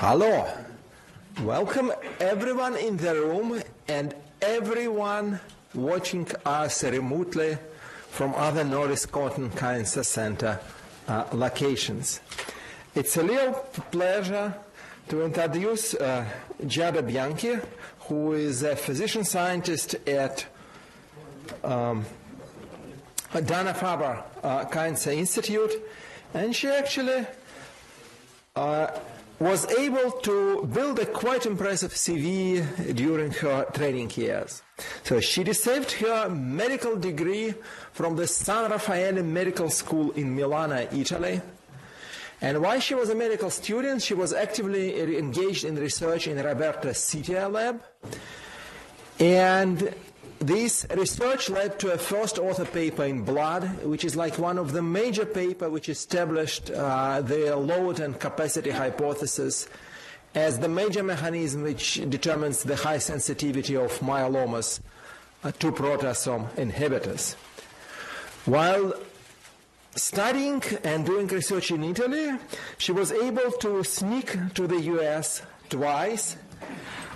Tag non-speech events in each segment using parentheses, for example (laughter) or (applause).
Hello. Welcome everyone in the room and everyone watching us remotely from other Norris Cotton Cancer Center uh, locations. It's a real pleasure to introduce uh, Giada Bianchi, who is a physician scientist at um, Dana-Farber uh, Cancer Institute, and she actually uh, was able to build a quite impressive CV during her training years. So she received her medical degree from the San Raffaele Medical School in Milan, Italy. And while she was a medical student, she was actively engaged in research in Roberta Citia lab. And this research led to a first author paper in Blood, which is like one of the major paper which established uh, the load and capacity hypothesis as the major mechanism which determines the high sensitivity of myelomas uh, to proteasome inhibitors. While studying and doing research in Italy, she was able to sneak to the US twice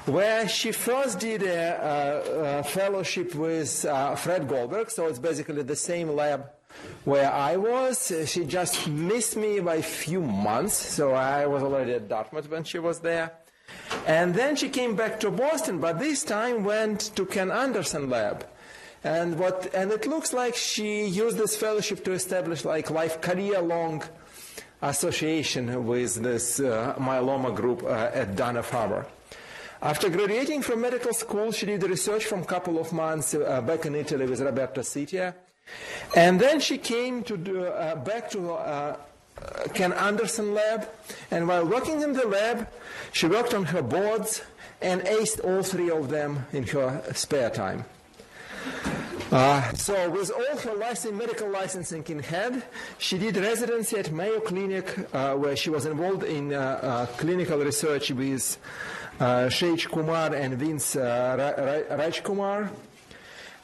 where she first did a, a, a fellowship with uh, Fred Goldberg, so it's basically the same lab where I was. She just missed me by a few months, so I was already at Dartmouth when she was there. And then she came back to Boston, but this time went to Ken Anderson lab. And what and it looks like she used this fellowship to establish like life career long association with this uh, myeloma group uh, at Dana-Farber. After graduating from medical school, she did research for a couple of months uh, back in Italy with Roberta Citia. And then she came to do, uh, back to uh, Ken Anderson lab. And while working in the lab, she worked on her boards and aced all three of them in her spare time. Uh, so with all her license, medical licensing in hand, she did residency at Mayo Clinic, uh, where she was involved in uh, uh clinical research with uh, Sheikh Kumar and Vince uh, Raj Kumar.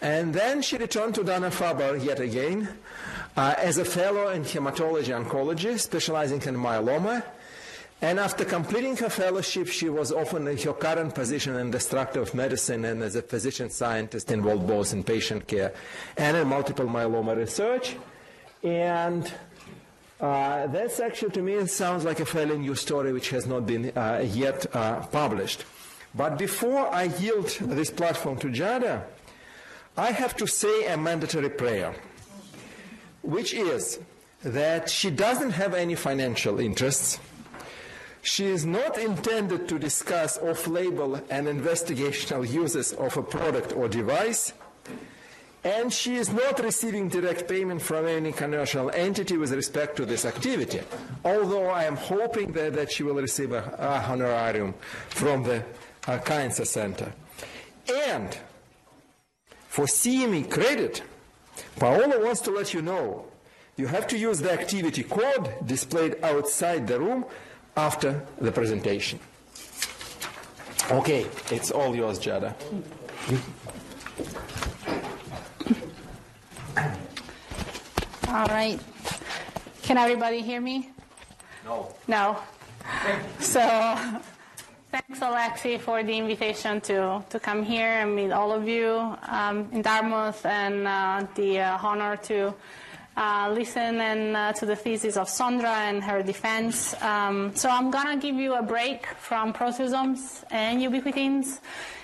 And then she returned to Dana-Farber yet again uh, as a fellow in hematology oncology, specializing in myeloma. And after completing her fellowship, she was offered her current position in destructive medicine and as a physician scientist involved both in patient care and in multiple myeloma research. And uh, that's actually, to me, sounds like a fairly new story which has not been uh, yet uh, published. But before I yield this platform to Jada, I have to say a mandatory prayer, which is that she doesn't have any financial interests. She is not intended to discuss off label and investigational uses of a product or device and she is not receiving direct payment from any commercial entity with respect to this activity, although I am hoping that, that she will receive a, a honorarium from the uh, Cancer Center. And for CME credit, Paola wants to let you know you have to use the activity code displayed outside the room after the presentation. Okay, it's all yours, Giada. All right. Can everybody hear me? No. No. So thanks, Alexi, for the invitation to, to come here and meet all of you um, in Dartmouth and uh, the uh, honor to uh, listen and uh, to the thesis of Sondra and her defense. Um, so I'm going to give you a break from proteasomes and ubiquitins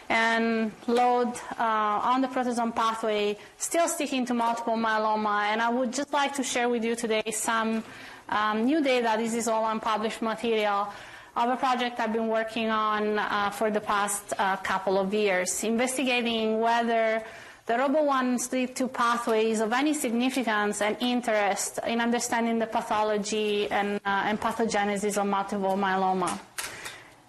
and load uh, on the proteasome pathway, still sticking to multiple myeloma. And I would just like to share with you today some um, new data. This is all unpublished material of a project I've been working on uh, for the past uh, couple of years, investigating whether the ROBO1 SLEEP2 pathway is of any significance and interest in understanding the pathology and, uh, and pathogenesis of multiple myeloma.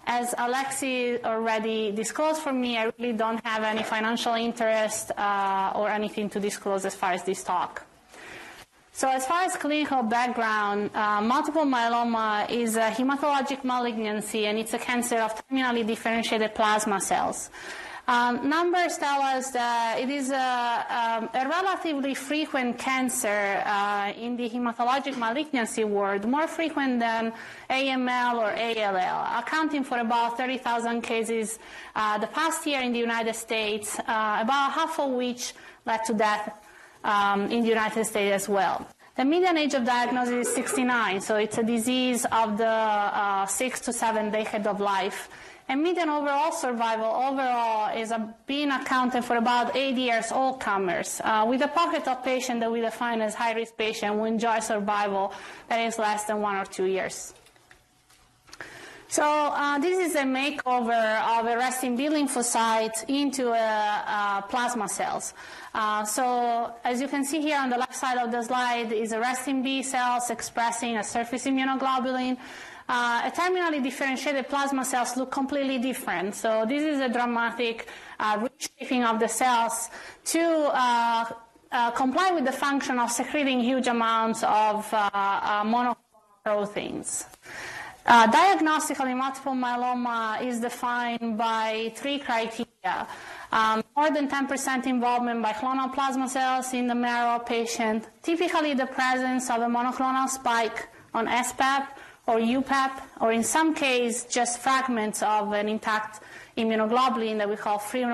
As Alexi already disclosed for me, I really don't have any financial interest uh, or anything to disclose as far as this talk. So as far as clinical background, uh, multiple myeloma is a hematologic malignancy and it's a cancer of terminally differentiated plasma cells. Um, numbers tell us that it is a, um, a relatively frequent cancer uh, in the hematologic malignancy world, more frequent than AML or ALL, accounting for about 30,000 cases uh, the past year in the United States, uh, about half of which led to death um, in the United States as well. The median age of diagnosis is 69, so it's a disease of the uh, six to seven decade of life. And median overall survival overall is being accounted for about eight years all comers, uh, with a pocket of patient that we define as high risk patient who enjoy survival that is less than one or two years. So uh, this is a makeover of a resting B lymphocyte into a, a plasma cells. Uh, so as you can see here on the left side of the slide is a resting B cells expressing a surface immunoglobulin uh, terminally differentiated plasma cells look completely different. So this is a dramatic uh, reshaping of the cells to uh, uh comply with the function of secreting huge amounts of uh, uh, monoclonal proteins. diagnostically, multiple myeloma is defined by three criteria. Um, more than 10% involvement by clonal plasma cells in the marrow patient, typically the presence of a monoclonal spike on SPEP, or UPEP, or in some case, just fragments of an intact immunoglobulin that we call free,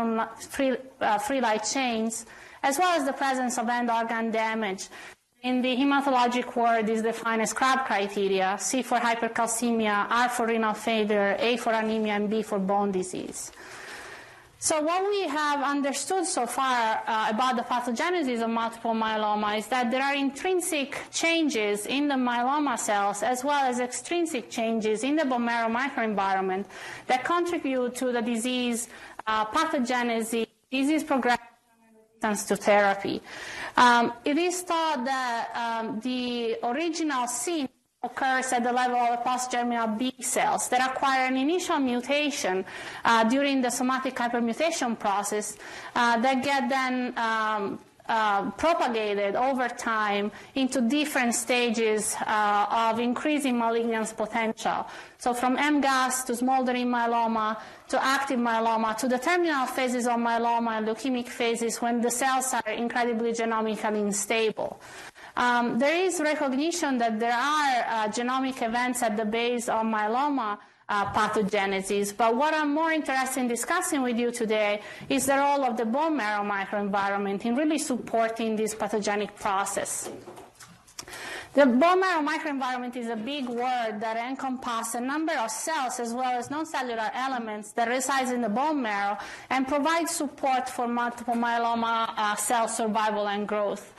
free, uh, free light chains, as well as the presence of end organ damage. In the hematologic world is defined as CRAB criteria, C for hypercalcemia, R for renal failure, A for anemia, and B for bone disease. So what we have understood so far uh, about the pathogenesis of multiple myeloma is that there are intrinsic changes in the myeloma cells as well as extrinsic changes in the bone marrow microenvironment that contribute to the disease uh, pathogenesis, disease progression, resistance to therapy. Um, it is thought that um, the original sin occurs at the level of the post-germinal B cells that acquire an initial mutation uh, during the somatic hypermutation process uh, that get then um, uh, propagated over time into different stages uh, of increasing malignance potential. So from MGUS to smoldering myeloma to active myeloma to the terminal phases of myeloma and leukemic phases when the cells are incredibly genomically unstable. Um, there is recognition that there are uh, genomic events at the base of myeloma uh, pathogenesis, but what I'm more interested in discussing with you today is the role of the bone marrow microenvironment in really supporting this pathogenic process. The bone marrow microenvironment is a big word that encompasses a number of cells as well as non-cellular elements that reside in the bone marrow and provide support for multiple myeloma uh, cell survival and growth.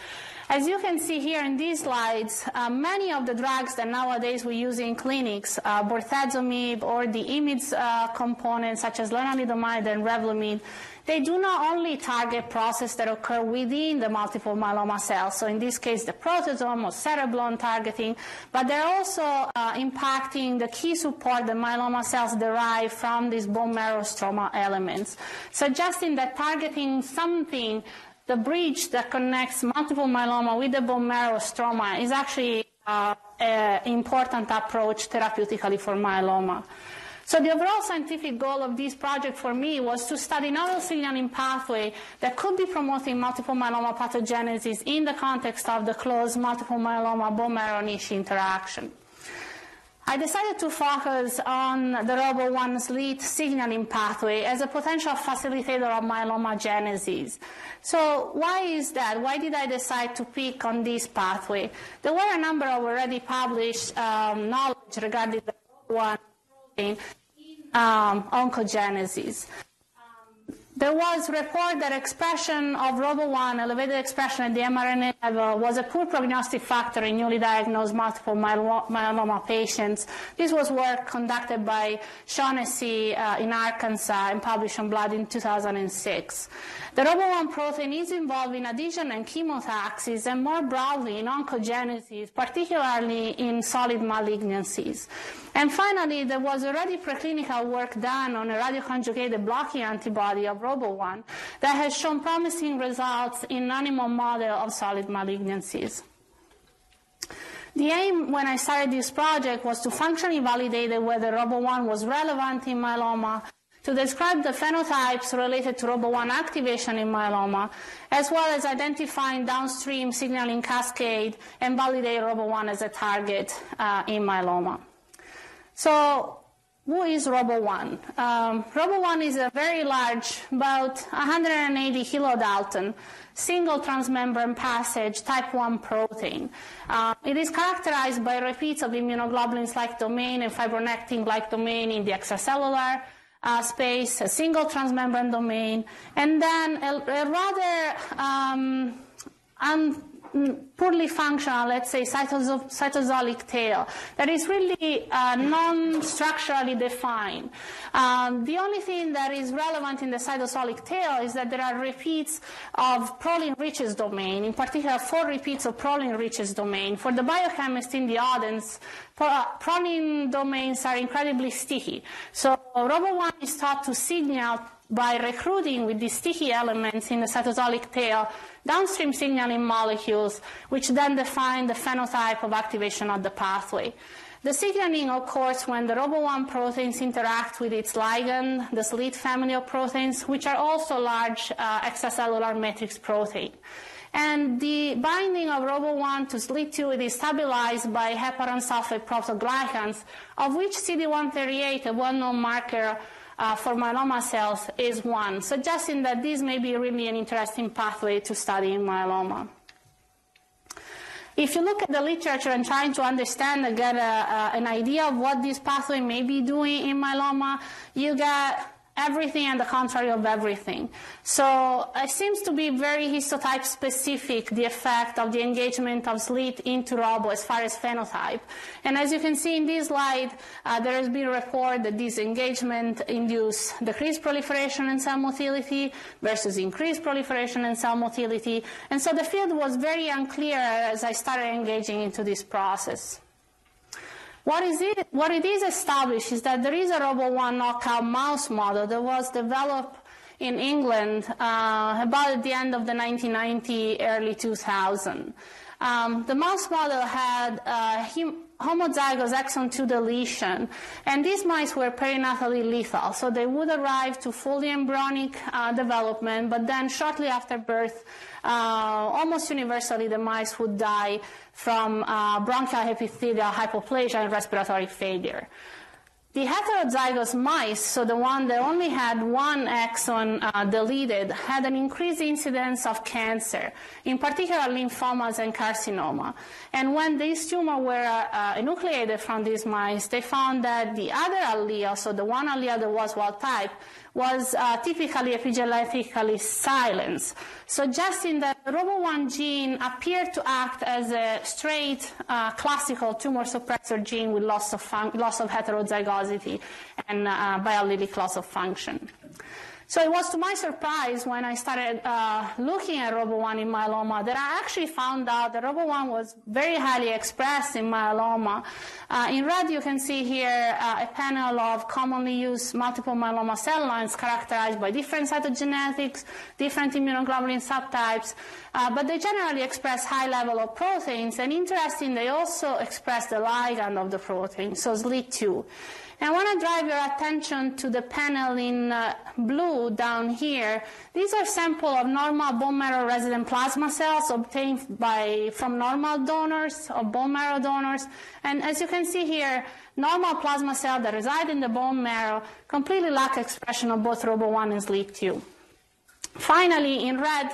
As you can see here in these slides, uh, many of the drugs that nowadays we use in clinics, uh, bortezomib or the IMiDs uh, components such as lenalidomide and Revlimid, they do not only target processes that occur within the multiple myeloma cells, so in this case the proteasome or cereblon targeting, but they're also uh, impacting the key support that myeloma cells derive from these bone marrow stroma elements, suggesting that targeting something the bridge that connects multiple myeloma with the bone marrow stroma is actually uh, an important approach therapeutically for myeloma. So the overall scientific goal of this project for me was to study novel signaling pathway that could be promoting multiple myeloma pathogenesis in the context of the close multiple myeloma bone marrow niche interaction. I decided to focus on the ROBO1's lead signaling pathway as a potential facilitator of myeloma genesis. So why is that? Why did I decide to pick on this pathway? There were a number of already published um, knowledge regarding the ROBO1 protein in um, oncogenesis. There was report that expression of ROBO1, elevated expression at the mRNA level, was a poor prognostic factor in newly diagnosed multiple myeloma patients. This was work conducted by Shaughnessy uh, in Arkansas and published on Blood in 2006. The ROBO1 protein is involved in adhesion and chemotaxis and more broadly in oncogenesis, particularly in solid malignancies. And finally, there was already preclinical work done on a radioconjugated blocking antibody of ROBO1 that has shown promising results in animal model of solid malignancies. The aim when I started this project was to functionally validate whether ROBO1 was relevant in myeloma to describe the phenotypes related to ROBO1 activation in myeloma, as well as identifying downstream signaling cascade and validate ROBO1 as a target uh, in myeloma. So who is ROBO1? Um, ROBO1 is a very large, about 180 kilodalton, single transmembrane passage type 1 protein. Uh, it is characterized by repeats of immunoglobulins-like domain and fibronectin-like domain in the extracellular uh, space, a single transmembrane domain, and then a, a rather um, un- poorly functional, let's say, cytosolic tail that is really uh, non-structurally defined. Um, the only thing that is relevant in the cytosolic tail is that there are repeats of proline riches domain, in particular four repeats of proline riches domain. For the biochemist in the audience, proline domains are incredibly sticky. So ROBO1 is thought to signal by recruiting with these sticky elements in the cytosolic tail downstream signaling molecules, which then define the phenotype of activation of the pathway. The signaling occurs when the ROBO1 proteins interact with its ligand, the SLEET family of proteins, which are also large uh, extracellular matrix protein. And the binding of ROBO1 to SLEET2 is stabilized by heparan sulfate proteoglycans, of which CD138, a well-known marker uh, for myeloma cells is one, suggesting that this may be really an interesting pathway to study in myeloma. If you look at the literature and trying to understand and get a, an idea of what this pathway may be doing in myeloma, you get everything and the contrary of everything. So it seems to be very histotype specific, the effect of the engagement of SLEET into ROBO as far as phenotype. And as you can see in this slide, uh, there has been a report that this engagement induce decreased proliferation and cell motility versus increased proliferation and cell motility. And so the field was very unclear as I started engaging into this process. What, is it, what it is established is that there is a ROBO1 knockout mouse model that was developed in England uh, about at the end of the 1990, early 2000. Um, the mouse model had uh, homozygous exon 2 deletion, and these mice were perinatally lethal, so they would arrive to fully embryonic uh, development, but then shortly after birth, uh, almost universally the mice would die from uh, bronchial epithelial hypoplasia and respiratory failure. The heterozygous mice, so the one that only had one exon uh, deleted, had an increased incidence of cancer, in particular lymphomas and carcinoma. And when these tumors were uh, enucleated from these mice, they found that the other allele, so the one allele that was wild type, was uh, typically epigenetically silenced, suggesting that the ROBO1 gene appeared to act as a straight uh, classical tumor suppressor gene with loss of, loss of heterozygosity and uh, biallelic loss of function. So it was to my surprise when I started uh, looking at ROBO1 in myeloma that I actually found out that ROBO1 was very highly expressed in myeloma. Uh, in red, you can see here uh, a panel of commonly used multiple myeloma cell lines characterized by different cytogenetics, different immunoglobulin subtypes, uh, but they generally express high level of proteins. And interesting, they also express the ligand of the protein, so SLEET2. I want to drive your attention to the panel in uh, blue down here. These are samples of normal bone marrow resident plasma cells obtained by, from normal donors or bone marrow donors. And as you can see here, normal plasma cells that reside in the bone marrow completely lack expression of both ROBO1 and SLEET2. Finally, in red,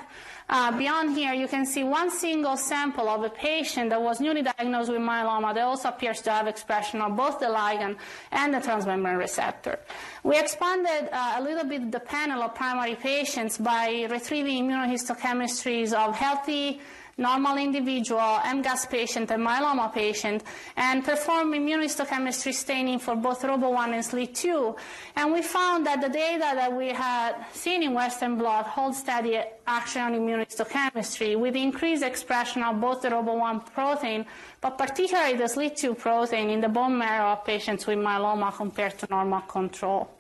uh, beyond here, you can see one single sample of a patient that was newly diagnosed with myeloma that also appears to have expression of both the ligand and the transmembrane receptor. We expanded uh, a little bit the panel of primary patients by retrieving immunohistochemistries of healthy normal individual, MGUS patient, and myeloma patient, and perform immunohistochemistry staining for both ROBO1 and SLEET2. And we found that the data that we had seen in Western blot hold steady action on immunohistochemistry with increased expression of both the ROBO1 protein, but particularly the SLEET2 protein in the bone marrow of patients with myeloma compared to normal control.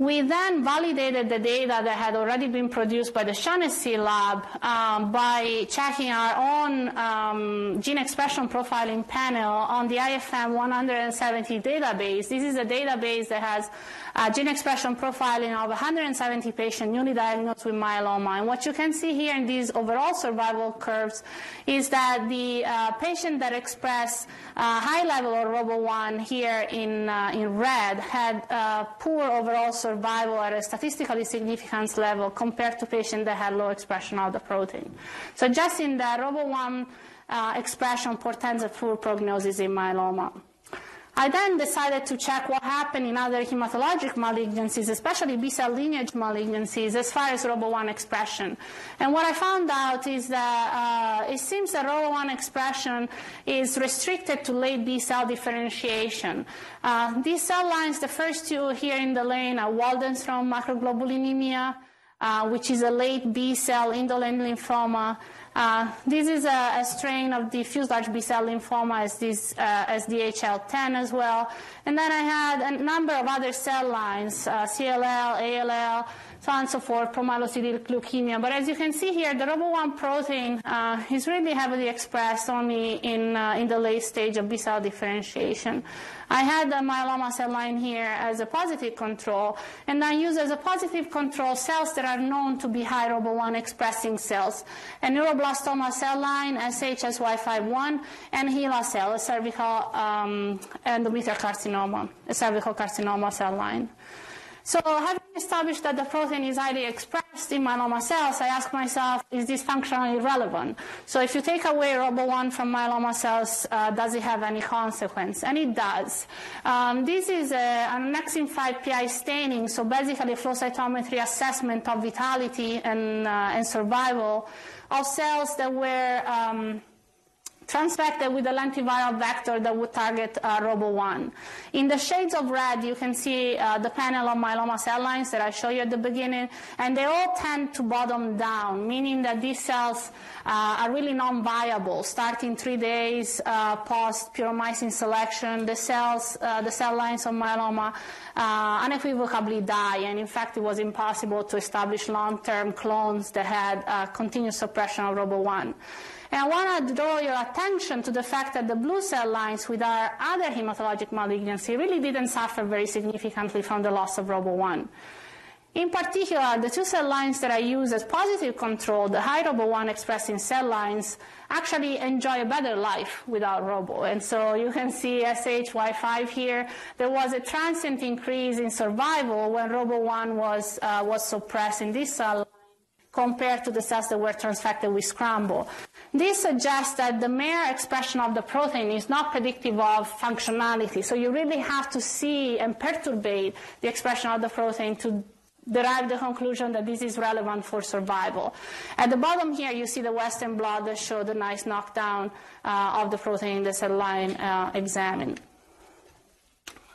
We then validated the data that had already been produced by the Shaughnessy lab um, by checking our own um, gene expression profiling panel on the IFM 170 database. This is a database that has uh, gene expression profiling of 170 patients newly diagnosed with myeloma. And what you can see here in these overall survival curves is that the uh, patient that expressed uh, high level of ROBO1 here in, uh, in red had poor overall survival at a statistically significant level compared to patients that had low expression of the protein, suggesting that ROBO1 uh, expression portends a poor prognosis in myeloma. I then decided to check what happened in other hematologic malignancies, especially B-cell lineage malignancies, as far as ROBO1 expression. And what I found out is that uh, it seems that ROBO1 expression is restricted to late B-cell differentiation. Uh, these cell lines, the first two here in the lane are Waldenstrom macroglobulinemia, uh, which is a late B-cell indolent lymphoma. Uh, this is a, a, strain of diffuse large B-cell lymphoma as, this, uh, as DHL10 as well. And then I had a number of other cell lines, uh, CLL, ALL, so on and so forth, promyelocytic leukemia. But as you can see here, the ROBO1 protein uh, is really heavily expressed only in, uh, in the late stage of B-cell differentiation. I had the myeloma cell line here as a positive control, and I use as a positive control cells that are known to be high ROBO1 expressing cells. A neuroblastoma cell line, SHSY51, and HeLa cell, a cervical um, endometrial carcinoma, a cervical carcinoma cell line. So having established that the protein is highly expressed in myeloma cells, I ask myself, is this functionally relevant? So if you take away ROBO1 from myeloma cells, uh, does it have any consequence? And it does. Um, this is a, an Annexin-5 PI staining, so basically flow cytometry assessment of vitality and, uh, and survival of cells that were um, transfected with a lentiviral vector that would target uh, ROBO1. In the shades of red, you can see uh, the panel of myeloma cell lines that I showed you at the beginning, and they all tend to bottom down, meaning that these cells uh, are really non-viable. Starting three days uh, post puromycin selection, the cells, uh, the cell lines of myeloma uh, unequivocally die, and in fact, it was impossible to establish long-term clones that had continuous suppression of ROBO1. And I want to draw your attention to the fact that the blue cell lines with our other hematologic malignancy really didn't suffer very significantly from the loss of ROBO1. In particular, the two cell lines that I use as positive control, the high ROBO1 expressing cell lines, actually enjoy a better life without ROBO. And so you can see SHY5 here. There was a transient increase in survival when ROBO1 was, uh, was suppressed in this cell compared to the cells that were transfected with scramble. This suggests that the mere expression of the protein is not predictive of functionality. So you really have to see and perturbate the expression of the protein to derive the conclusion that this is relevant for survival. At the bottom here, you see the Western blot that showed a nice knockdown uh, of the protein in the cell line uh, examined.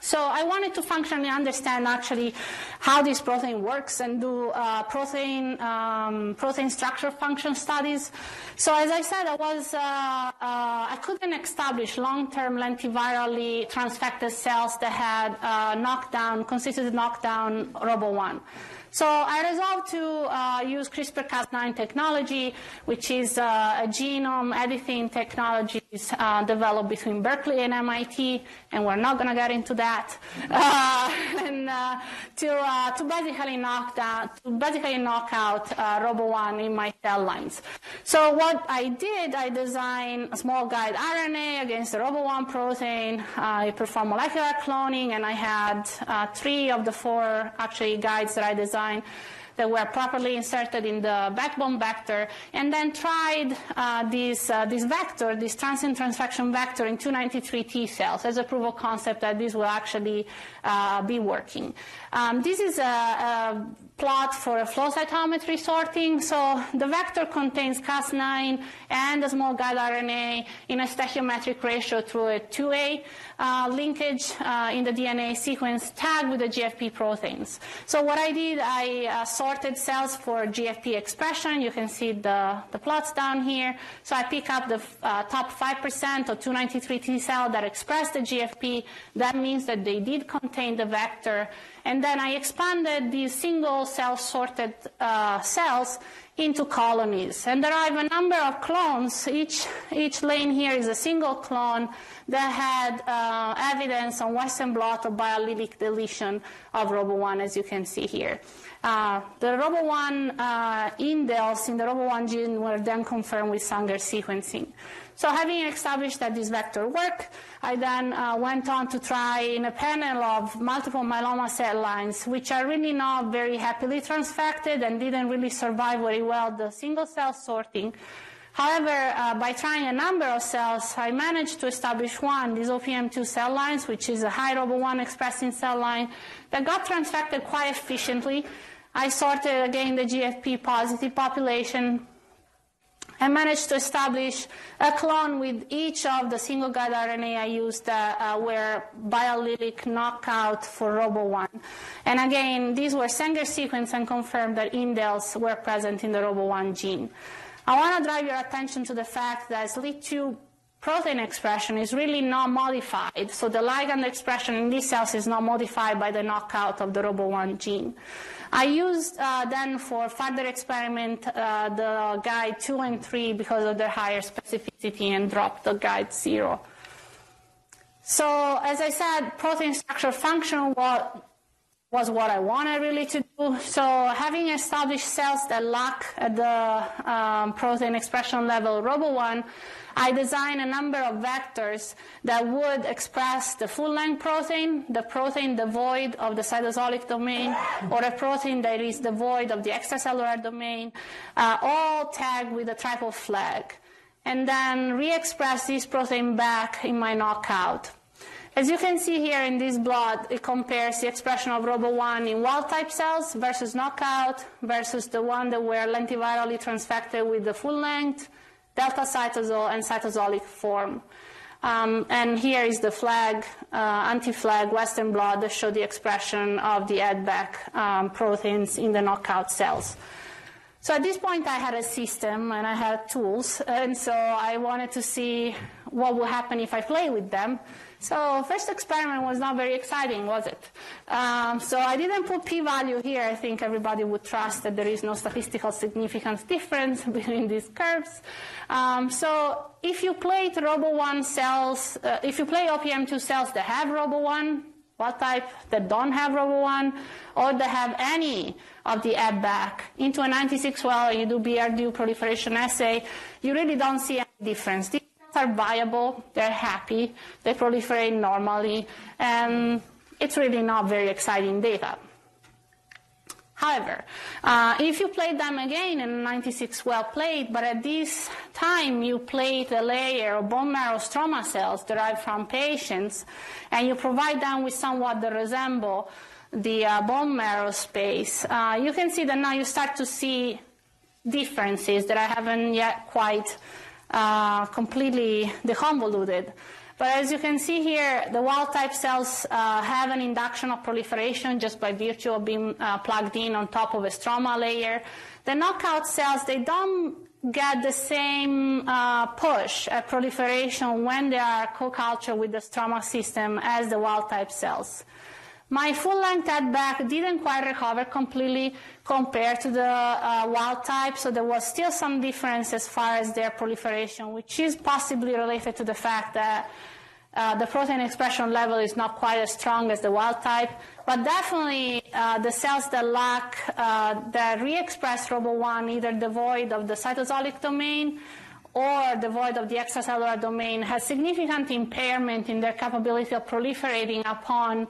So I wanted to functionally understand actually how this protein works and do uh, protein um, protein structure function studies. So as I said, I was uh, uh, I couldn't establish long-term lentivirally transfected cells that had uh, knockdown, consistent knockdown ROBO1. So I resolved to uh, use CRISPR-Cas9 technology, which is uh, a genome editing technology uh, developed between Berkeley and MIT, and we're not going to get into that. (laughs) Uh, and uh, to uh, to basically knock down, to basically knock out ROBO1 in my cell lines. So what I did, I designed a small guide RNA against the ROBO1 protein. I performed molecular cloning, and I had three of the four actually guides that I designed design that were properly inserted in the backbone vector, and then tried uh, this, uh, this vector, this transient transfection vector in 293 T cells as a proof of concept that this will actually uh, be working. Um, this is a, a plot for a flow cytometry sorting. So the vector contains Cas9 and a small guide RNA in a stoichiometric ratio through a 2A uh, linkage uh, in the DNA sequence tagged with the GFP proteins. So what I did, I uh, sorted cells for GFP expression. You can see the, the plots down here. So I pick up the uh, top 5% or 293 T cell that express the GFP. That means that they did contain the vector. And then I expanded these single cell sorted uh, cells into colonies and derive a number of clones. Each, each lane here is a single clone that had uh, evidence on Western blot of biallelic deletion of ROBO1, as you can see here. Uh, the ROBO1 uh, indels in the ROBO1 gene were then confirmed with Sanger sequencing. So having established that this vector worked, I then uh, went on to try in a panel of multiple myeloma cell lines, which are really not very happily transfected and didn't really survive very well the single cell sorting. However, uh, by trying a number of cells, I managed to establish one, these OPM2 cell lines, which is a high ROBO1 expressing cell line that got transfected quite efficiently. I sorted again the GFP positive population I managed to establish a clone with each of the single guide RNA I used that uh, were biallelic knockout for ROBO1. And again, these were Sanger sequence and confirmed that indels were present in the ROBO1 gene. I want to drive your attention to the fact that SLIT2 protein expression is really not modified. So the ligand expression in these cells is not modified by the knockout of the ROBO1 gene. I used uh, then for further experiment uh, the guide 2 and 3 because of their higher specificity and dropped the guide 0. So as I said, protein structure function was, was what I wanted really to do. So having established cells that lack at the um, protein expression level ROBO1, I designed a number of vectors that would express the full-length protein, the protein devoid of the cytosolic domain, or a protein that is devoid of the extracellular domain, uh, all tagged with a triple flag, and then re-express this protein back in my knockout. As you can see here in this plot, it compares the expression of ROBO1 in wild-type cells versus knockout versus the one that were lentivirally transfected with the full length, delta cytosol and cytosolic form. Um, and here is the flag, uh, anti-flag Western blot that show the expression of the EDBAC um, proteins in the knockout cells. So at this point, I had a system and I had tools, and so I wanted to see what would happen if I play with them. So first experiment was not very exciting, was it? Um, so I didn't put p-value here. I think everybody would trust that there is no statistical significance difference (laughs) between these curves. Um, so if you play ROBO1 cells, uh, if you play OPM2 cells that have ROBO1, what type that don't have ROBO1, or that have any of the EDBAC into a 96 well, you do BRDU proliferation assay, you really don't see any difference are viable, they're happy, they proliferate normally, and it's really not very exciting data. However, uh, if you plate them again in 96 well plate, but at this time you plate a layer of bone marrow stroma cells derived from patients, and you provide them with somewhat that resemble the uh, bone marrow space, uh, you can see that now you start to see differences that I haven't yet quite uh, completely deconvoluted. But as you can see here, the wild type cells uh, have an induction of proliferation just by virtue of being uh, plugged in on top of a stroma layer. The knockout cells, they don't get the same uh, push at proliferation when they are co-cultured with the stroma system as the wild type cells. My full length EDBAC didn't quite recover completely compared to the uh, wild type, so there was still some difference as far as their proliferation, which is possibly related to the fact that uh, the protein expression level is not quite as strong as the wild type, but definitely uh, the cells that lack, uh, that re-express ROBO1, either devoid of the cytosolic domain or devoid of the extracellular domain, has significant impairment in their capability of proliferating upon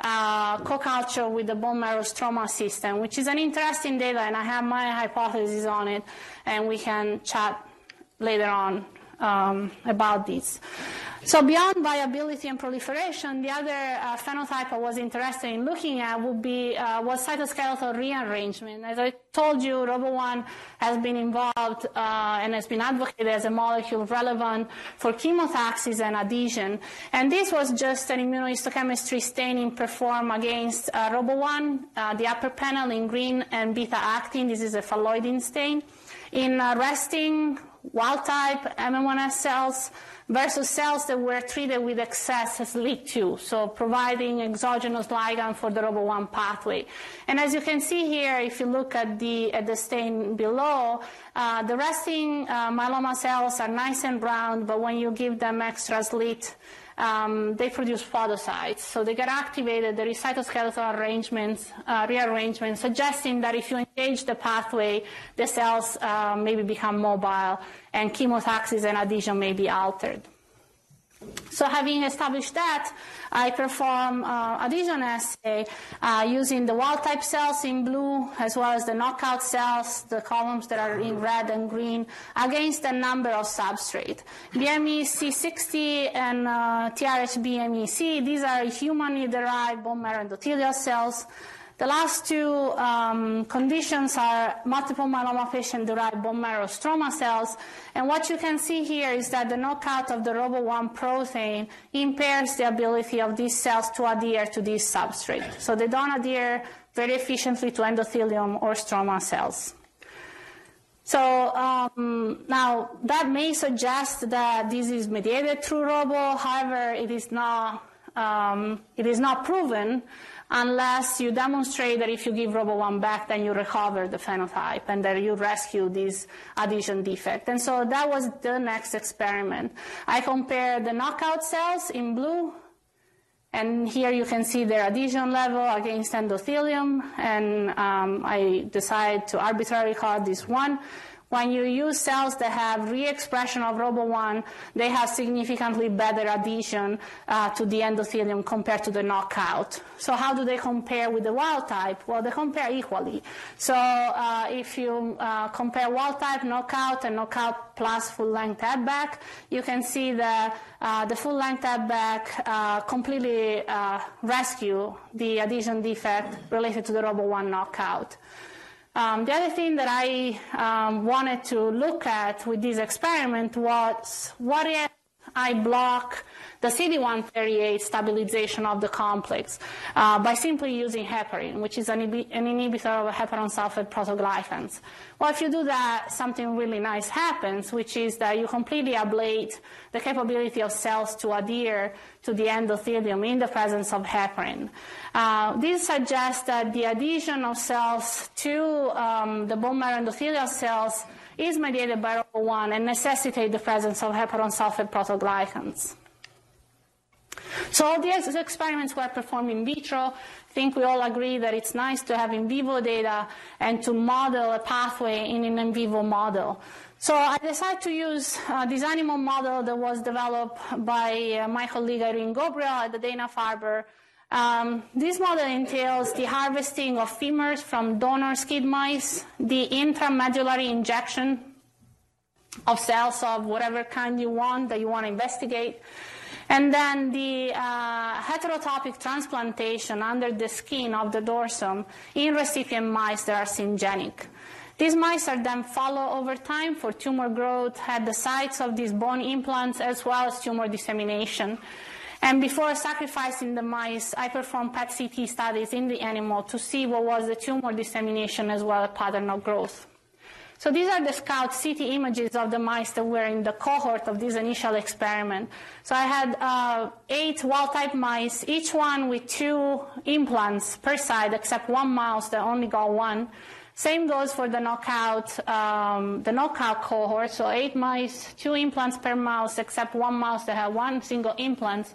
uh, co-culture with the bone marrow stroma system, which is an interesting data, and I have my hypothesis on it, and we can chat later on um, about this. So beyond viability and proliferation, the other uh, phenotype I was interested in looking at would be uh, was cytoskeletal rearrangement. As I told you, ROBO1 has been involved uh, and has been advocated as a molecule relevant for chemotaxis and adhesion. And this was just an immunohistochemistry staining performed against uh, ROBO1, uh, the upper panel in green and beta-actin. This is a phalloidin stain. In uh, resting wild-type MM1S cells, versus cells that were treated with excess LIT2, so providing exogenous ligand for the ROBO1 pathway. And as you can see here, if you look at the, at the stain below, uh, the resting uh, myeloma cells are nice and brown, but when you give them extra SLIT, um, they produce podocytes. So they get activated, there is cytoskeletal arrangements, uh, suggesting that if you engage the pathway, the cells uh, maybe become mobile and chemotaxis and adhesion may be altered. So having established that, I perform uh, adhesion assay uh, using the wild type cells in blue as well as the knockout cells, the columns that are in red and green, against a number of substrate. BME C60 and uh, TRH-BMEC, these are humanly derived bone marrow endothelial cells. The last two um, conditions are multiple myeloma patient-derived bone marrow stroma cells. And what you can see here is that the knockout of the ROBO1 protein impairs the ability of these cells to adhere to this substrate. So they don't adhere very efficiently to endothelium or stroma cells. So um, now that may suggest that this is mediated through ROBO. However, it is not um, it is not proven unless you demonstrate that if you give ROBO1 back, then you recover the phenotype and that you rescue this adhesion defect. And so that was the next experiment. I compared the knockout cells in blue, and here you can see their adhesion level against endothelium, and um, I decided to arbitrarily call this one. When you use cells that have re-expression of ROBO1, they have significantly better adhesion uh, to the endothelium compared to the knockout. So how do they compare with the wild type? Well, they compare equally. So uh, if you uh, compare wild type, knockout, and knockout plus full length add back, you can see that uh, the full length add back uh, completely uh, rescue the adhesion defect related to the ROBO1 knockout. Um, the other thing that I um, wanted to look at with this experiment was what if I block the CD138 stabilization of the complex uh, by simply using heparin, which is an, an inhibitor of heparan sulfate protoglycans. Well, if you do that, something really nice happens, which is that you completely ablate the capability of cells to adhere to the endothelium in the presence of heparin. Uh, this suggests that the adhesion of cells to um, the bone marrow endothelial cells is mediated by ROBO1 and necessitate the presence of heparan sulfate protoglycans. So all these experiments were performed in vitro. I think we all agree that it's nice to have in vivo data and to model a pathway in an in vivo model. So I decided to use uh, this animal model that was developed by uh, my colleague Irene Gabriel at the Dana-Farber. Um, this model entails the harvesting of femurs from donor skid mice, the intramedullary injection of cells of whatever kind you want that you want to investigate, and then the uh, heterotopic transplantation under the skin of the dorsum in recipient mice that are syngenic. These mice are then followed over time for tumor growth at the sites of these bone implants as well as tumor dissemination. And before sacrificing the mice, I performed PET CT studies in the animal to see what was the tumor dissemination as well as pattern of growth. So these are the scout CT images of the mice that were in the cohort of this initial experiment. So I had uh, eight wild-type mice, each one with two implants per side, except one mouse that only got one. Same goes for the knockout, um, the knockout cohort. So eight mice, two implants per mouse, except one mouse that had one single implant.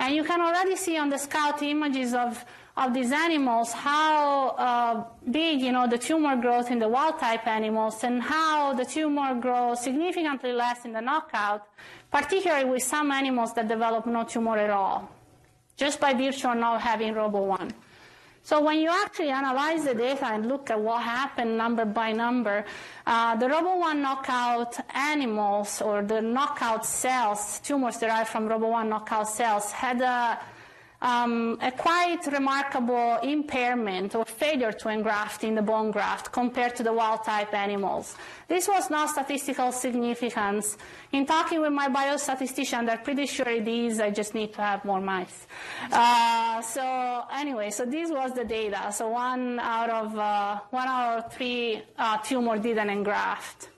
And you can already see on the scout images of of these animals, how uh, big, you know, the tumor growth in the wild-type animals and how the tumor grows significantly less in the knockout, particularly with some animals that develop no tumor at all, just by virtue of not having ROBO1. So when you actually analyze the data and look at what happened number by number, uh, the ROBO1 knockout animals or the knockout cells, tumors derived from ROBO1 knockout cells, had a um, a quite remarkable impairment or failure to engraft in the bone graft compared to the wild type animals. This was not statistical significance. In talking with my biostatistician, they're pretty sure it is. I just need to have more mice. Uh, so anyway, so this was the data. So one out of uh, one out of three uh, tumor didn't engraft.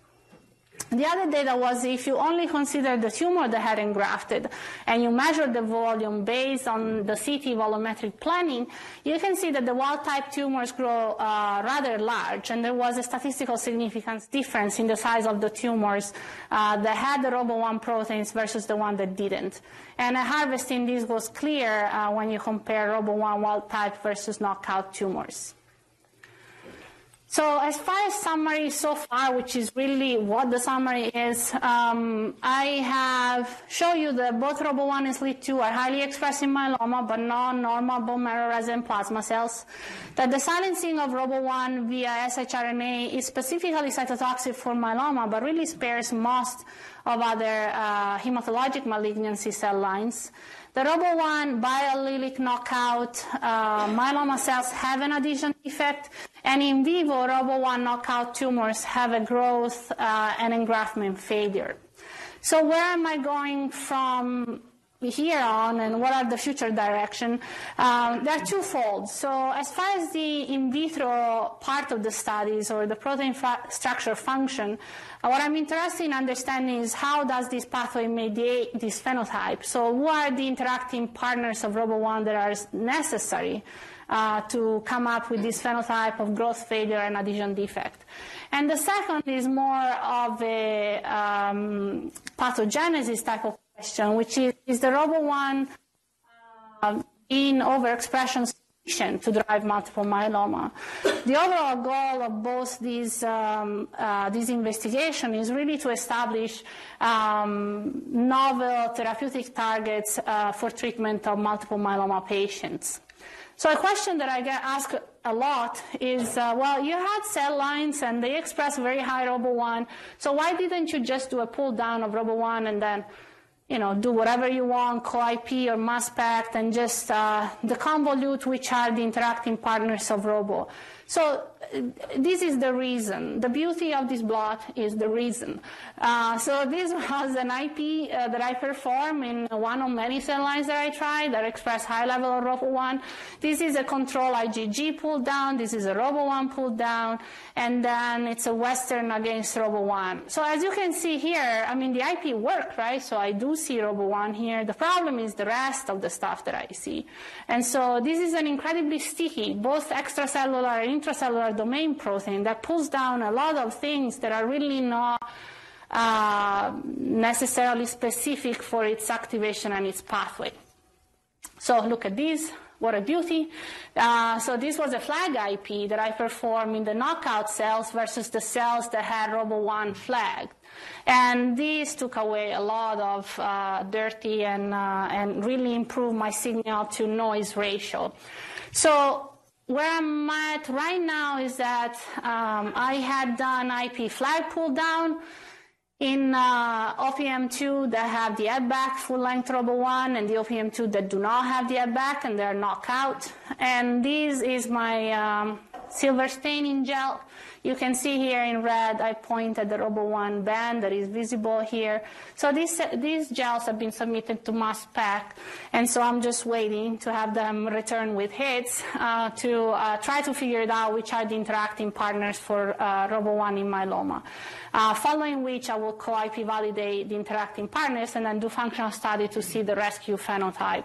The other data was if you only consider the tumor that had engrafted and you measure the volume based on the CT volumetric planning, you can see that the wild type tumors grow uh, rather large and there was a statistical significance difference in the size of the tumors uh, that had the ROBO1 proteins versus the one that didn't. And at harvesting, this was clear uh, when you compare ROBO1 wild type versus knockout tumors. So as far as summary so far, which is really what the summary is, um, I have shown you that both ROBO1 and SLIT2 are highly expressed in myeloma, but not normal bone marrow resident plasma cells. That the silencing of ROBO1 via shRNA is specifically cytotoxic for myeloma, but really spares most of other uh, hematologic malignancy cell lines. The ROBO1 biallelic knockout uh, myeloma cells have an adhesion defect, and in vivo ROBO1 knockout tumors have a growth uh, and engraftment failure. So where am I going from here on and what are the future direction? Um, they're twofold. So as far as the in vitro part of the studies or the protein structure function, uh, what I'm interested in understanding is how does this pathway mediate this phenotype? So who are the interacting partners of ROBO1 that are necessary uh, to come up with this phenotype of growth failure and adhesion defect? And the second is more of a um, pathogenesis type of question, which is, is the ROBO1 uh, in overexpression to drive multiple myeloma. The overall goal of both these um, uh, these investigation is really to establish um, novel therapeutic targets uh, for treatment of multiple myeloma patients. So a question that I get asked a lot is, uh, well, you had cell lines and they express very high ROBO1, so why didn't you just do a pull down of ROBO1 and then you know, do whatever you want, co-IP or mass spec, and just uh, the convolute which are the interacting partners of Robo. So this is the reason. The beauty of this blot is the reason. Uh, so this (laughs) was an IP uh, that I performed in one of many cell lines that I tried that express high level of ROBO1. This is a control IgG pull down. This is a ROBO1 pull down. And then it's a Western against ROBO1. So as you can see here, I mean, the IP worked, right? So I do see ROBO1 here. The problem is the rest of the stuff that I see. And so this is an incredibly sticky, both extracellular and intracellular domain protein that pulls down a lot of things that are really not uh, necessarily specific for its activation and its pathway. So look at this. What a beauty. Uh, so this was a flag IP that I performed in the knockout cells versus the cells that had ROBO1 flagged. And these took away a lot of uh, dirty and, uh, and really improved my signal to noise ratio. So where I'm at right now is that um, I had done IP flag pull down in uh, OPM2 that have the back full length ROBO1 and the OPM2 that do not have the back and they're knockout. And this is my um, silver staining gel. You can see here in red, I point at the ROBO1 band that is visible here. So these, these gels have been submitted to mass spec, and so I'm just waiting to have them return with hits uh, to uh, try to figure it out which are the interacting partners for uh, ROBO1 in myeloma. Uh, following which I will co-IP validate the interacting partners and then do functional study to see the rescue phenotype.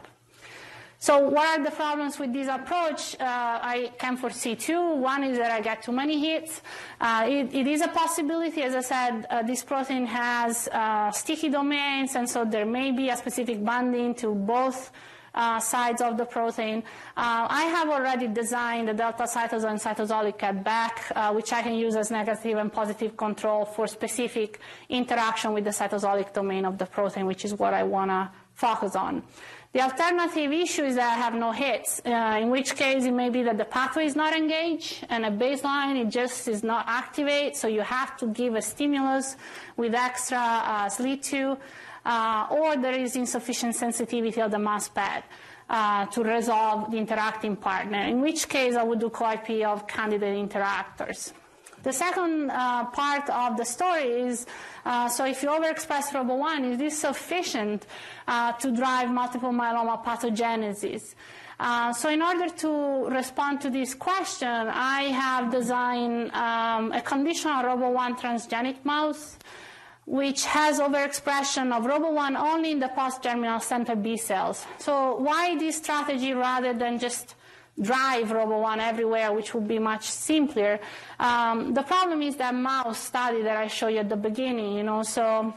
So what are the problems with this approach? Uh, I can foresee two. One is that I get too many hits. Uh, it, it is a possibility, as I said, uh, this protein has uh, sticky domains, and so there may be a specific binding to both uh, sides of the protein. Uh, I have already designed the delta cytosine cytosolic back, which I can use as negative and positive control for specific interaction with the cytosolic domain of the protein, which is what I want to focus on. The alternative issue is that I have no hits, uh, in which case it may be that the pathway is not engaged and at baseline it just is not activated, so you have to give a stimulus with extra uh, SLE2, uh, or there is insufficient sensitivity of the mouse pad. Uh, to resolve the interacting partner, in which case I would do co-IP of candidate interactors. The second uh, part of the story is, uh, so if you overexpress ROBO1, is this sufficient uh, to drive multiple myeloma pathogenesis? Uh, so in order to respond to this question, I have designed um, a conditional ROBO1 transgenic mouse which has overexpression of ROBO1 only in the post-germinal center B cells. So why this strategy rather than just drive ROBO1 everywhere, which would be much simpler. Um, the problem is that mouse study that I showed you at the beginning, you know, so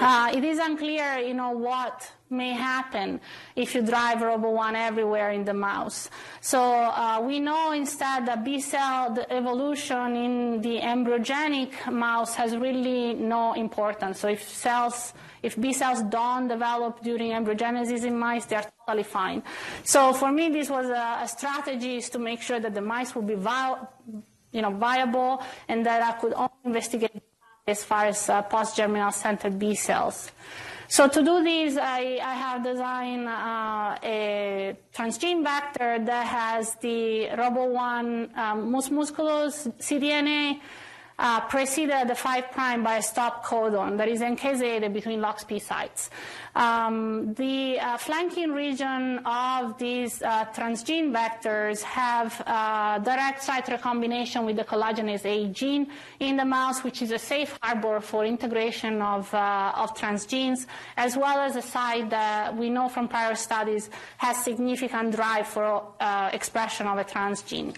uh, it is unclear, you know, what may happen if you drive ROBO1 everywhere in the mouse. So uh, we know instead that B cell evolution in the embryogenic mouse has really no importance. So if cells, if B cells don't develop during embryogenesis in mice, they are totally fine. So for me, this was a, a strategy is to make sure that the mice would be vi- you know, viable and that I could only investigate as far as uh, post-germinal centered B cells. So to do this, I, I have designed uh, a transgene vector that has the ROBO1 um, mus musculus cDNA uh, preceded the 5' prime by a stop codon that is encased between LOXP sites. Um, the uh, flanking region of these uh, transgene vectors have uh, direct site recombination with the collagenase A gene in the mouse, which is a safe harbor for integration of, uh, of transgenes, as well as a site that we know from prior studies has significant drive for uh, expression of a transgene.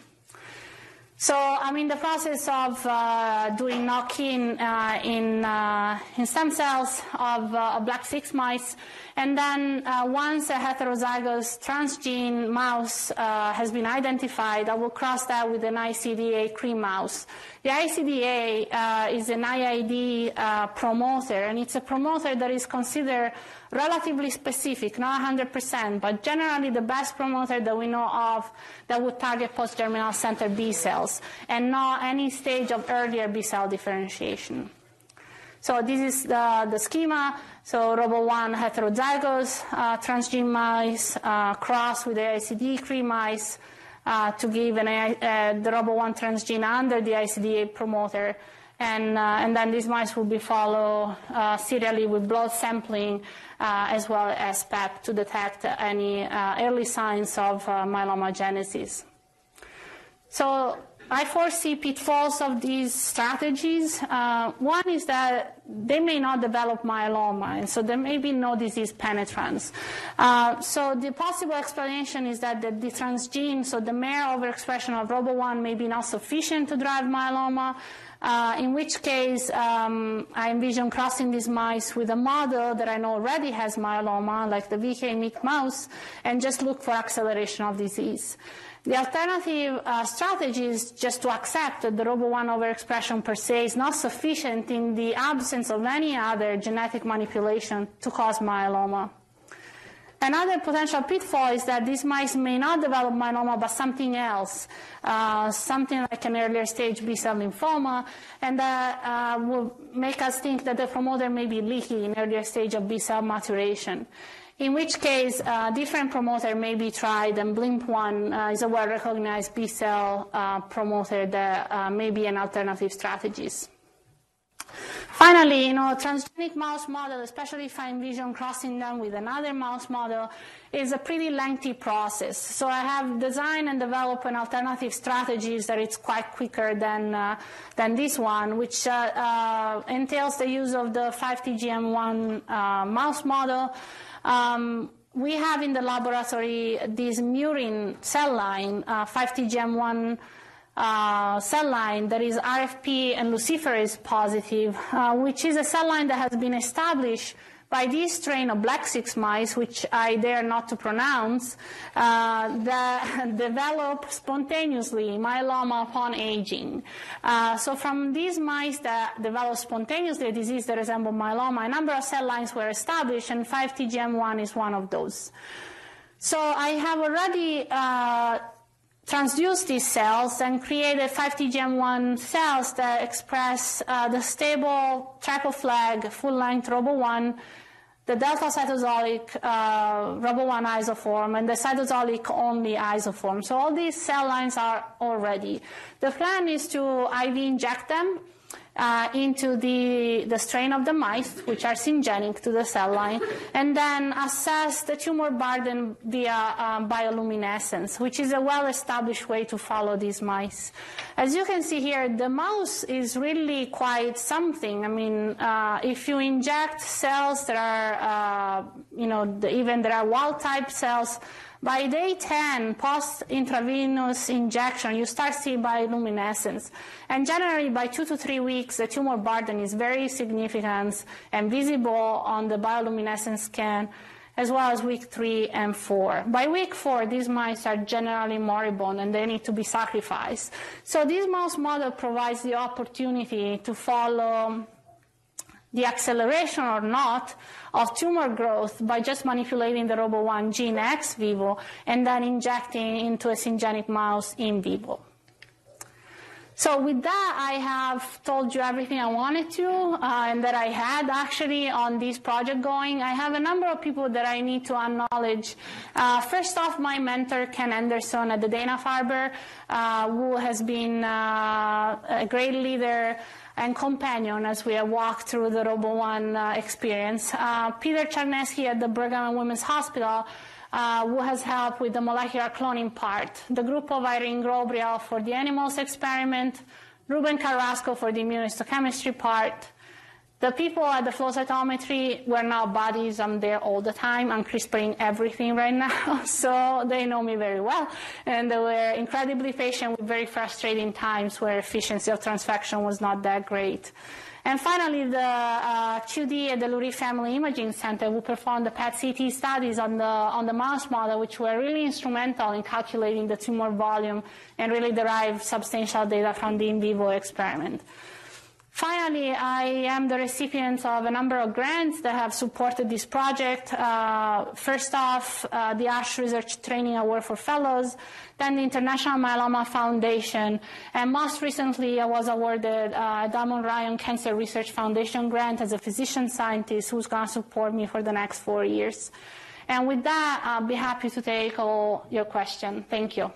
So I'm in the process of uh, doing knock-in uh, in, uh, in stem cells of, uh, black 6 mice, and then uh, once a heterozygous transgene mouse uh, has been identified, I will cross that with an ICDA cream mouse. The ICDA is an IID promoter, and it's a promoter that is considered relatively specific, not 100%, but generally the best promoter that we know of that would target post-germinal center B cells and not any stage of earlier B cell differentiation. So this is the, the schema. So ROBO1 heterozygous uh, transgene mice uh, cross with the ICD CRE mice uh, to give an, uh, the ROBO1 transgene under the ICDA promoter. And, uh, and then these mice will be followed uh, serially with blood sampling as well as PEP to detect any uh, early signs of uh, myelomogenesis. So I foresee pitfalls of these strategies. Uh, one is that they may not develop myeloma, and so there may be no disease penetrance. Uh, so the possible explanation is that the, the transgene, so the mere overexpression of ROBO1 may be not sufficient to drive myeloma, uh, in which case, um, I envision crossing these mice with a model that I know already has myeloma, like the VK mouse, and just look for acceleration of disease. The alternative uh, strategy is just to accept that the ROBO1 overexpression per se is not sufficient in the absence of any other genetic manipulation to cause myeloma. Another potential pitfall is that these mice may not develop myeloma, but something else, uh, something like an earlier stage B-cell lymphoma, and that uh, will make us think that the promoter may be leaky in earlier stage of B-cell maturation. In which case, uh, different promoter may be tried, and BLIMP1 uh, is a well-recognized B-cell uh, promoter that uh, may be an alternative strategies. Finally, you know, a transgenic mouse model, especially if I envision crossing them with another mouse model, is a pretty lengthy process. So I have designed and developed an alternative strategies that it's quite quicker than, uh, than this one, which uh, uh, entails the use of the 5TGM1 uh, mouse model. Um, we have in the laboratory this murine cell line, 5TGM1 uh, cell line that is RFP and luciferase positive, uh, which is a cell line that has been established by this strain of black six mice, which I dare not to pronounce, uh, that (laughs) develop spontaneously myeloma upon aging. Uh, so from these mice that develop spontaneously a disease that resembles myeloma, a number of cell lines were established, and 5-TGM1 is one of those. So I have already uh, transduced these cells and created 5-TGM1 cells that express uh, the stable triple flag full-length ROBO1, the delta cytosolic uh, ROBO1 isoform, and the cytosolic only isoform. So all these cell lines are already. The plan is to IV inject them uh, into the, the strain of the mice, which are syngenic to the cell line, and then assess the tumor burden via um, bioluminescence, which is a well-established way to follow these mice. As you can see here, the mouse is really quite something. I mean, uh, if you inject cells that are, uh, you know, the, even there are wild-type cells, by day 10, post intravenous injection, you start seeing bioluminescence. And generally, by two to three weeks, the tumor burden is very significant and visible on the bioluminescence scan, as well as week three and four. By week four, these mice are generally moribund and they need to be sacrificed. So, this mouse model provides the opportunity to follow the acceleration or not of tumor growth by just manipulating the ROBO1 gene ex vivo and then injecting into a syngeneic mouse in vivo. So with that, I have told you everything I wanted to uh, and that I had actually on this project going. I have a number of people that I need to acknowledge. Uh, first off, my mentor, Ken Anderson at the Dana-Farber, uh, who has been uh, a great leader and companion as we have walked through the RoboOne uh, experience. Uh, Peter Charneski at the Brigham and Women's Hospital, uh, who has helped with the molecular cloning part. The group of Irene Grobriel for the animals experiment, Ruben Carrasco for the immunohistochemistry part, the people at the flow cytometry were now buddies. I'm there all the time. I'm CRISPRing everything right now. (laughs) So they know me very well. And they were incredibly patient with very frustrating times where efficiency of transfection was not that great. And finally, the uh, QD at the Lurie Family Imaging Center who performed the PET-CT studies on the, on the mouse model, which were really instrumental in calculating the tumor volume and really derive substantial data from the in vivo experiment. Finally, I am the recipient of a number of grants that have supported this project. Uh, first off, uh, the ASH Research Training Award for Fellows, then the International Myeloma Foundation, and most recently I was awarded uh, a Diamond Ryan Cancer Research Foundation grant as a physician scientist who's going to support me for the next four years. And with that, I'll be happy to take all your questions. Thank you.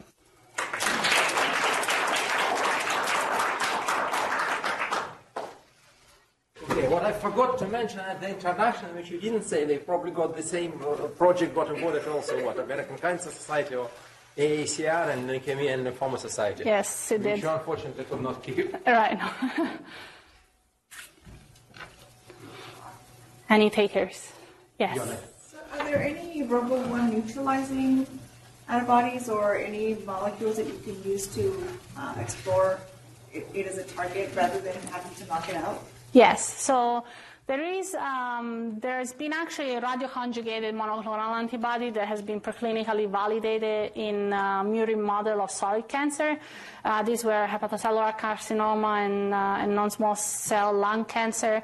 Okay, what I forgot to mention at the introduction, which you didn't say, they probably got the same uh, project got awarded also, what, American Cancer Society or AACR and Leukemia and Lymphoma Society. Yes, it which did. you unfortunately could not keep. (laughs) Right. (laughs) Any takers? Yes. So are there any ROBO1 neutralizing antibodies or any molecules that you can use to uh, explore it, it as a target rather than having to knock it out? Yes. So there is, um, there's been actually a radioconjugated monoclonal antibody that has been preclinically validated in a murine model of solid cancer. Uh, these were hepatocellular carcinoma and, uh, and non-small cell lung cancer.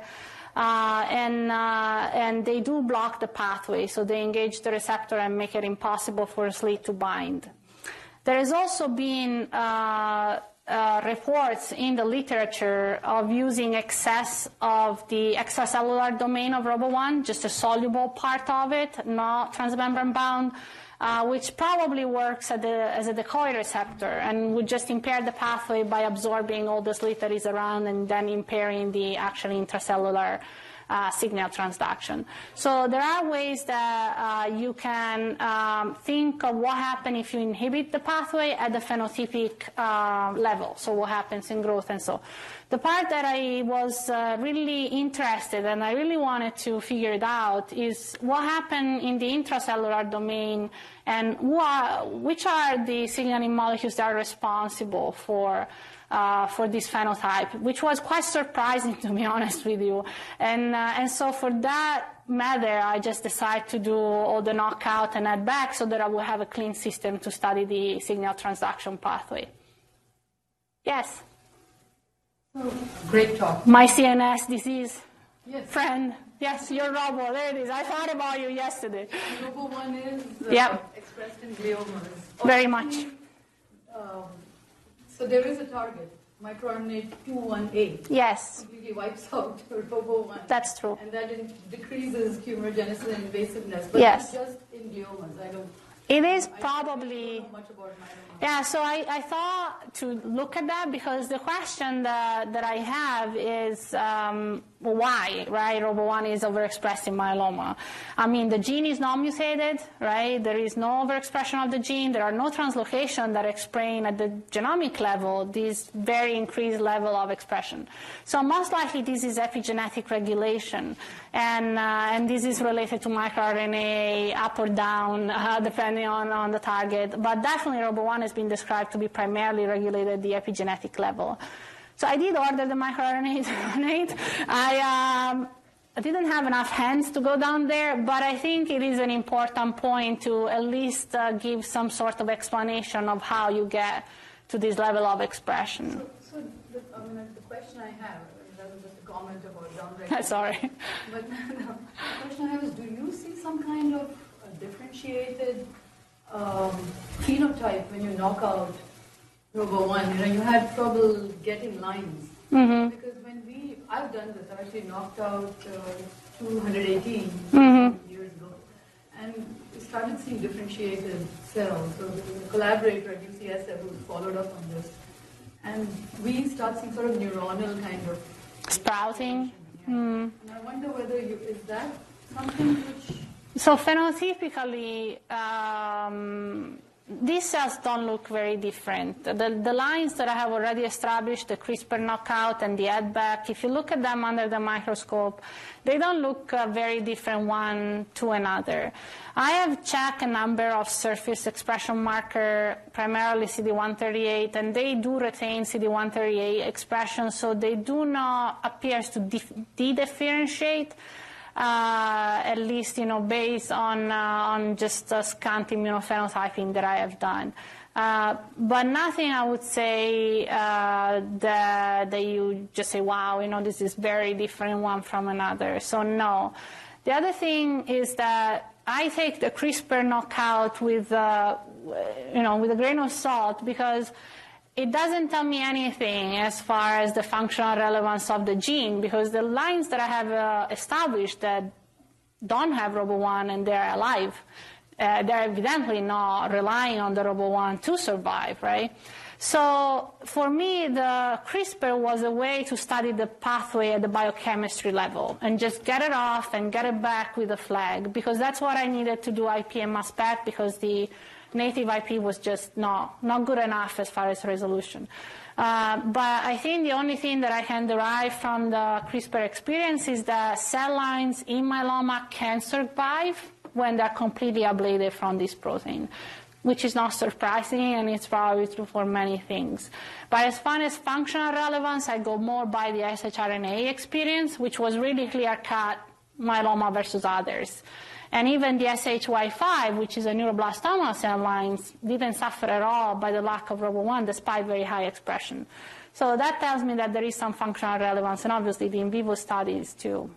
Uh, and, uh, and they do block the pathway, so they engage the receptor and make it impossible for SLEET to bind. There has also been uh, uh, reports in the literature of using excess of the extracellular domain of ROBO1, just a soluble part of it, not transmembrane bound, uh, which probably works the, as a decoy receptor and would just impair the pathway by absorbing all the is around and then impairing the actual intracellular uh, signal transduction. So there are ways that uh, you can um, think of what happens if you inhibit the pathway at the phenotypic uh, level. So what happens in growth and so. The part that I was uh, really interested and I really wanted to figure it out is what happened in the intracellular domain and which are the signaling molecules that are responsible for uh, for this phenotype, which was quite surprising (laughs) to be honest with you. And, uh, and so for that matter, I just decided to do all the knockout and add back so that I will have a clean system to study the signal transduction pathway. Yes? Great talk. My CNS disease Yes. friend. Yes, you're Robo. There it is. I thought about you yesterday. Robo one is uh, Yep. expressed in gliomas. Very much. Um, so there is a target, microRNA 218, Yes, completely wipes out (laughs) Robo one. that's true. And that in- decreases tumorigenesis and invasiveness. But Yes. just in gliomas. I don't. It is I probably. don't Yeah, so I, I thought to look at that because the question that, that I have is um, why, right? ROBO1 is overexpressed in myeloma. I mean, the gene is not mutated, right? There is no overexpression of the gene. There are no translocations that explain at the genomic level this very increased level of expression. So most likely this is epigenetic regulation. And, uh, and this is related to microRNA up or down, uh, (laughs) depending on, on the target. But definitely ROBO1 has been described to be primarily regulated at the epigenetic level. So I did order the microRNA (laughs) I, um, I didn't have enough hands to go down there, but I think it is an important point to at least uh, give some sort of explanation of how you get to this level of expression. So, so the, I mean, the question I have, was just a comment about downregulation. (laughs) Sorry. But (laughs) no, the question I have is, do you see some kind of differentiated um, phenotype when you knock out ROBO1? You know, you had trouble getting lines. Mm-hmm. Because when we, I've done this, I actually knocked out uh, 218 Mm-hmm. years ago. And we started seeing differentiated cells. So the collaborator at UCSF who followed up on this. And we start seeing sort of neuronal kind of Sprouting. yeah. Mm. And I wonder whether you, is that something which So phenotypically, um, these cells don't look very different. The, the lines that I have already established, the CRISPR knockout and the add back, if you look at them under the microscope, they don't look uh, very different one to another. I have checked a number of surface expression marker, primarily CD138, and they do retain CD138 expression, so they do not appear to dif- de-differentiate uh, at least you know based on uh, on just a scant immunophenotyping that I have done. Uh, but nothing I would say uh, that that you just say, wow, you know, this is very different one from another. So no. The other thing is that I take the CRISPR knockout with uh, you know with a grain of salt because it doesn't tell me anything as far as the functional relevance of the gene because the lines that I have uh, established that don't have ROBO1 and they're alive, uh, they're evidently not relying on the ROBO1 to survive, right? So for me, the CRISPR was a way to study the pathway at the biochemistry level and just get it off and get it back with a flag because that's what I needed to do IP and mass spec because the native IP was just not, not good enough as far as resolution. Uh, but I think the only thing that I can derive from the CRISPR experience is that cell lines in myeloma can survive when they're completely ablated from this protein, which is not surprising and it's probably true for many things. But as far as functional relevance, I go more by the shRNA experience, which was really clear cut myeloma versus others. And even the SHY5, which is a neuroblastoma cell line, didn't suffer at all by the lack of ROBO1 despite very high expression. So that tells me that there is some functional relevance, and obviously the in vivo studies too.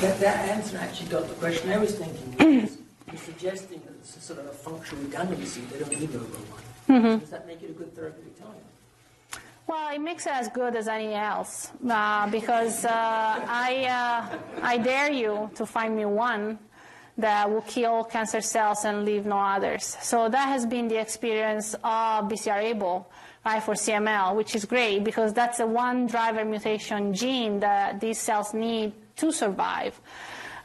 That, that answer actually got the question I was thinking. (clears throat) You're suggesting that it's a sort of a functional redundancy. They don't need Robo one. Mm-hmm. Does that make it a good target? Well, it makes it as good as any else uh, because uh, I, uh, I dare you to find me one that will kill cancer cells and leave no others. So that has been the experience of BCR-ABL right, for CML, which is great because that's the one driver mutation gene that these cells need to survive.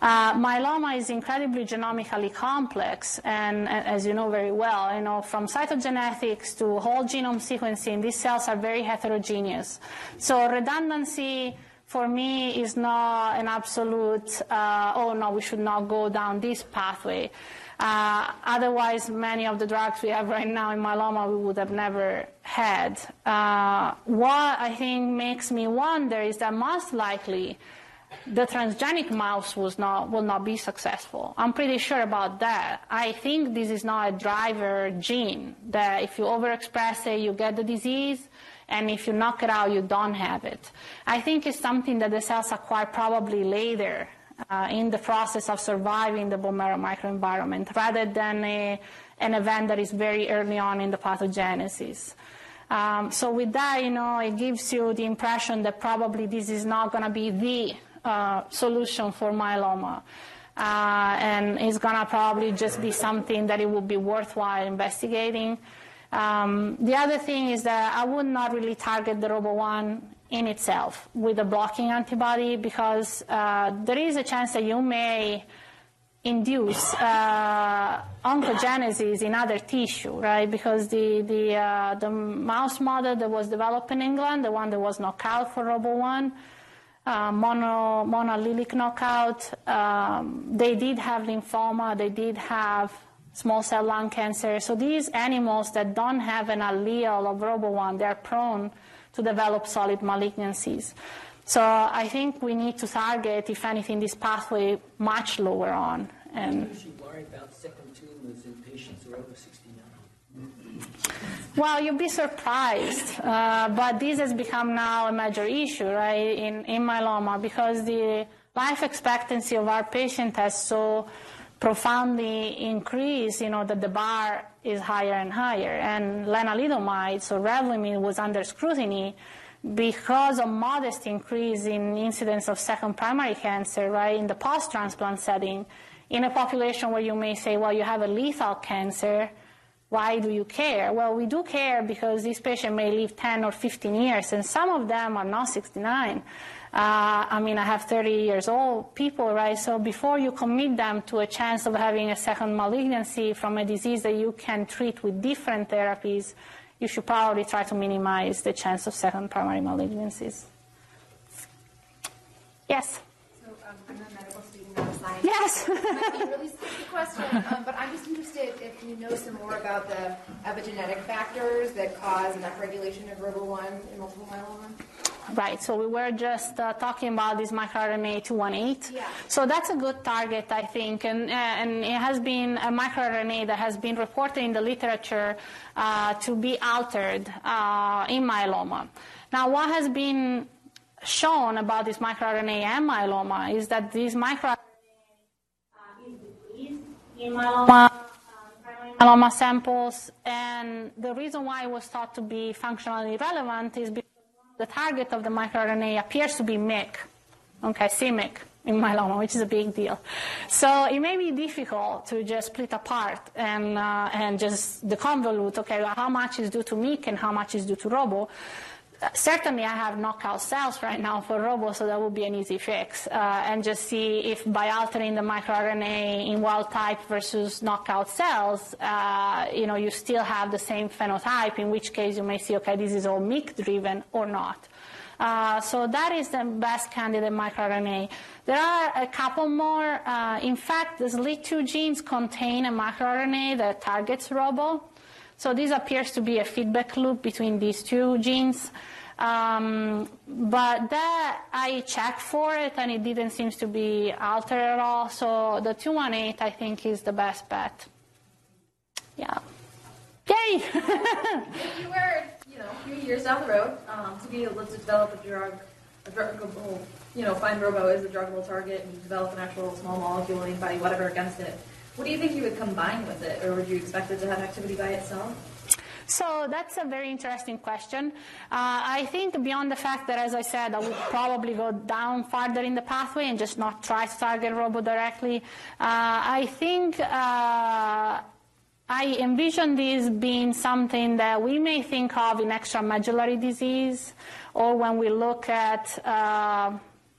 Uh, myeloma is incredibly genomically complex, and, as you know very well, you know from cytogenetics to whole genome sequencing, these cells are very heterogeneous. So redundancy for me is not an absolute. Uh, oh no, we should not go down this pathway. Uh, otherwise, many of the drugs we have right now in myeloma we would have never had. Uh, what I think makes me wonder is that most likely the transgenic mouse was not, will not be successful. I'm pretty sure about that. I think this is not a driver gene, that if you overexpress it, you get the disease, and if you knock it out, you don't have it. I think it's something that the cells acquire probably later uh, in the process of surviving the bone marrow microenvironment rather than a, an event that is very early on in the pathogenesis. Um, so with that, you know, it gives you the impression that probably this is not going to be the uh, solution for myeloma. Uh, and it's going to probably just be something that it would be worthwhile investigating. Um, the other thing is that I would not really target the ROBO1 in itself with a blocking antibody because uh, there is a chance that you may induce uh, oncogenesis in other tissue, right? Because the the uh, the mouse model that was developed in England, the one that was knocked out for ROBO1, uh, mono monoallelic knockout, um, they did have lymphoma, they did have small cell lung cancer. So these animals that don't have an allele of ROBO1, they're prone to develop solid malignancies. So I think we need to target, if anything, this pathway much lower on. And usually worry about second tumors in patients who are over 69. Well, you'd be surprised, uh, but this has become now a major issue, right, in, in myeloma because the life expectancy of our patient has so profoundly increased, you know, that the bar is higher and higher. And lenalidomide, so Revlimid, was under scrutiny because of modest increase in incidence of second primary cancer, right, in the post-transplant setting, in a population where you may say, well, you have a lethal cancer, why do you care? Well, we do care because this patient may live 10 or 15 years, and some of them are not 69. Uh, I mean, I have 30 years old people, right? So before you commit them to a chance of having a second malignancy from a disease that you can treat with different therapies, you should probably try to minimize the chance of second primary malignancies. Yes? So um, I'm a medical student, not a scientist. Yes. might be (laughs) a really stupid question, um, but I'm just interested if you know some more about the epigenetic factors that cause an upregulation of ROBO1 in multiple myeloma. Right, so we were just uh, talking about this microRNA 218. Yeah. So that's a good target, I think, and, uh, and it has been a microRNA that has been reported in the literature uh, to be altered uh, in myeloma. Now, what has been shown about this microRNA and myeloma is that these microRNA myeloma myeloma samples, and the reason why it was thought to be functionally relevant is because the target of the microRNA appears to be MYC, okay, c-MYC in myeloma, which is a big deal. So it may be difficult to just split apart and, uh, and just deconvolute, okay, how much is due to MYC and how much is due to ROBO. Certainly, I have knockout cells right now for ROBO, so that would be an easy fix. Uh, and just see if by altering the microRNA in wild type versus knockout cells, uh, you know, you still have the same phenotype, in which case you may see, okay, this is all MYC driven or not. Uh, so that is the best candidate microRNA. There are a couple more. Uh, in fact, the SLIT2 genes contain a microRNA that targets ROBO. So this appears to be a feedback loop between these two genes. Um, but that I checked for it and it didn't seem to be altered at all. So the 218 I think is the best bet. Yeah. Yay! (laughs) if you were, you know, a few years down the road um, to be able to develop a drug, a druggable, you know, find Robo as a druggable target and develop an actual small molecule antibody, whatever, against it, what do you think you would combine with it, or would you expect it to have activity by itself? So that's a very interesting question. Uh, I think beyond the fact that, as I said, I would probably go down farther in the pathway and just not try to target Robo directly. Uh, I think uh, I envision this being something that we may think of in extramedullary disease or when we look at uh,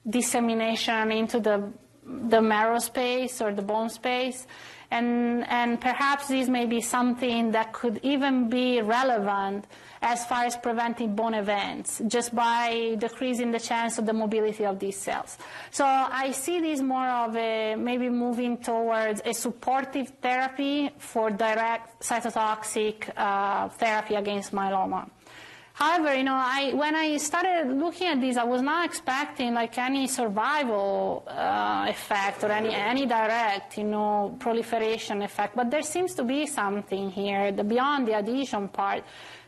dissemination into the, the marrow space or the bone space. And, and perhaps this may be something that could even be relevant as far as preventing bone events, just by decreasing the chance of the mobility of these cells. So I see this more of a maybe moving towards a supportive therapy for direct cytotoxic uh, therapy against myeloma. However, you know, I, when I started looking at this, I was not expecting like any survival uh, effect or any, any direct, you know, proliferation effect. But there seems to be something here the, beyond the adhesion part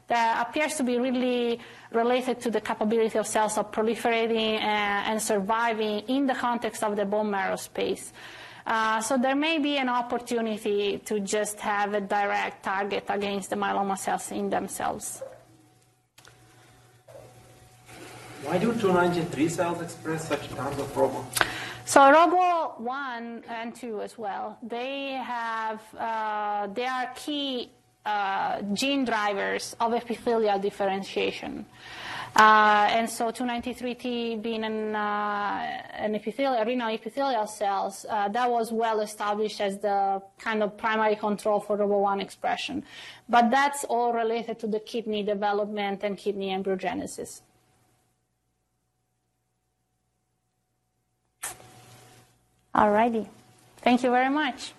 that appears to be really related to the capability of cells of proliferating and, and surviving in the context of the bone marrow space. Uh, so there may be an opportunity to just have a direct target against the myeloma cells in themselves. Why do 293 cells express such tons of ROBO? So Robo one and two as well. They have uh, they are key uh, gene drivers of epithelial differentiation. Uh, and so 293T being an, uh, an epithelial, renal epithelial cells, uh, that was well established as the kind of primary control for ROBO1 expression. But that's all related to the kidney development and kidney embryogenesis. Alrighty. Thank you very much.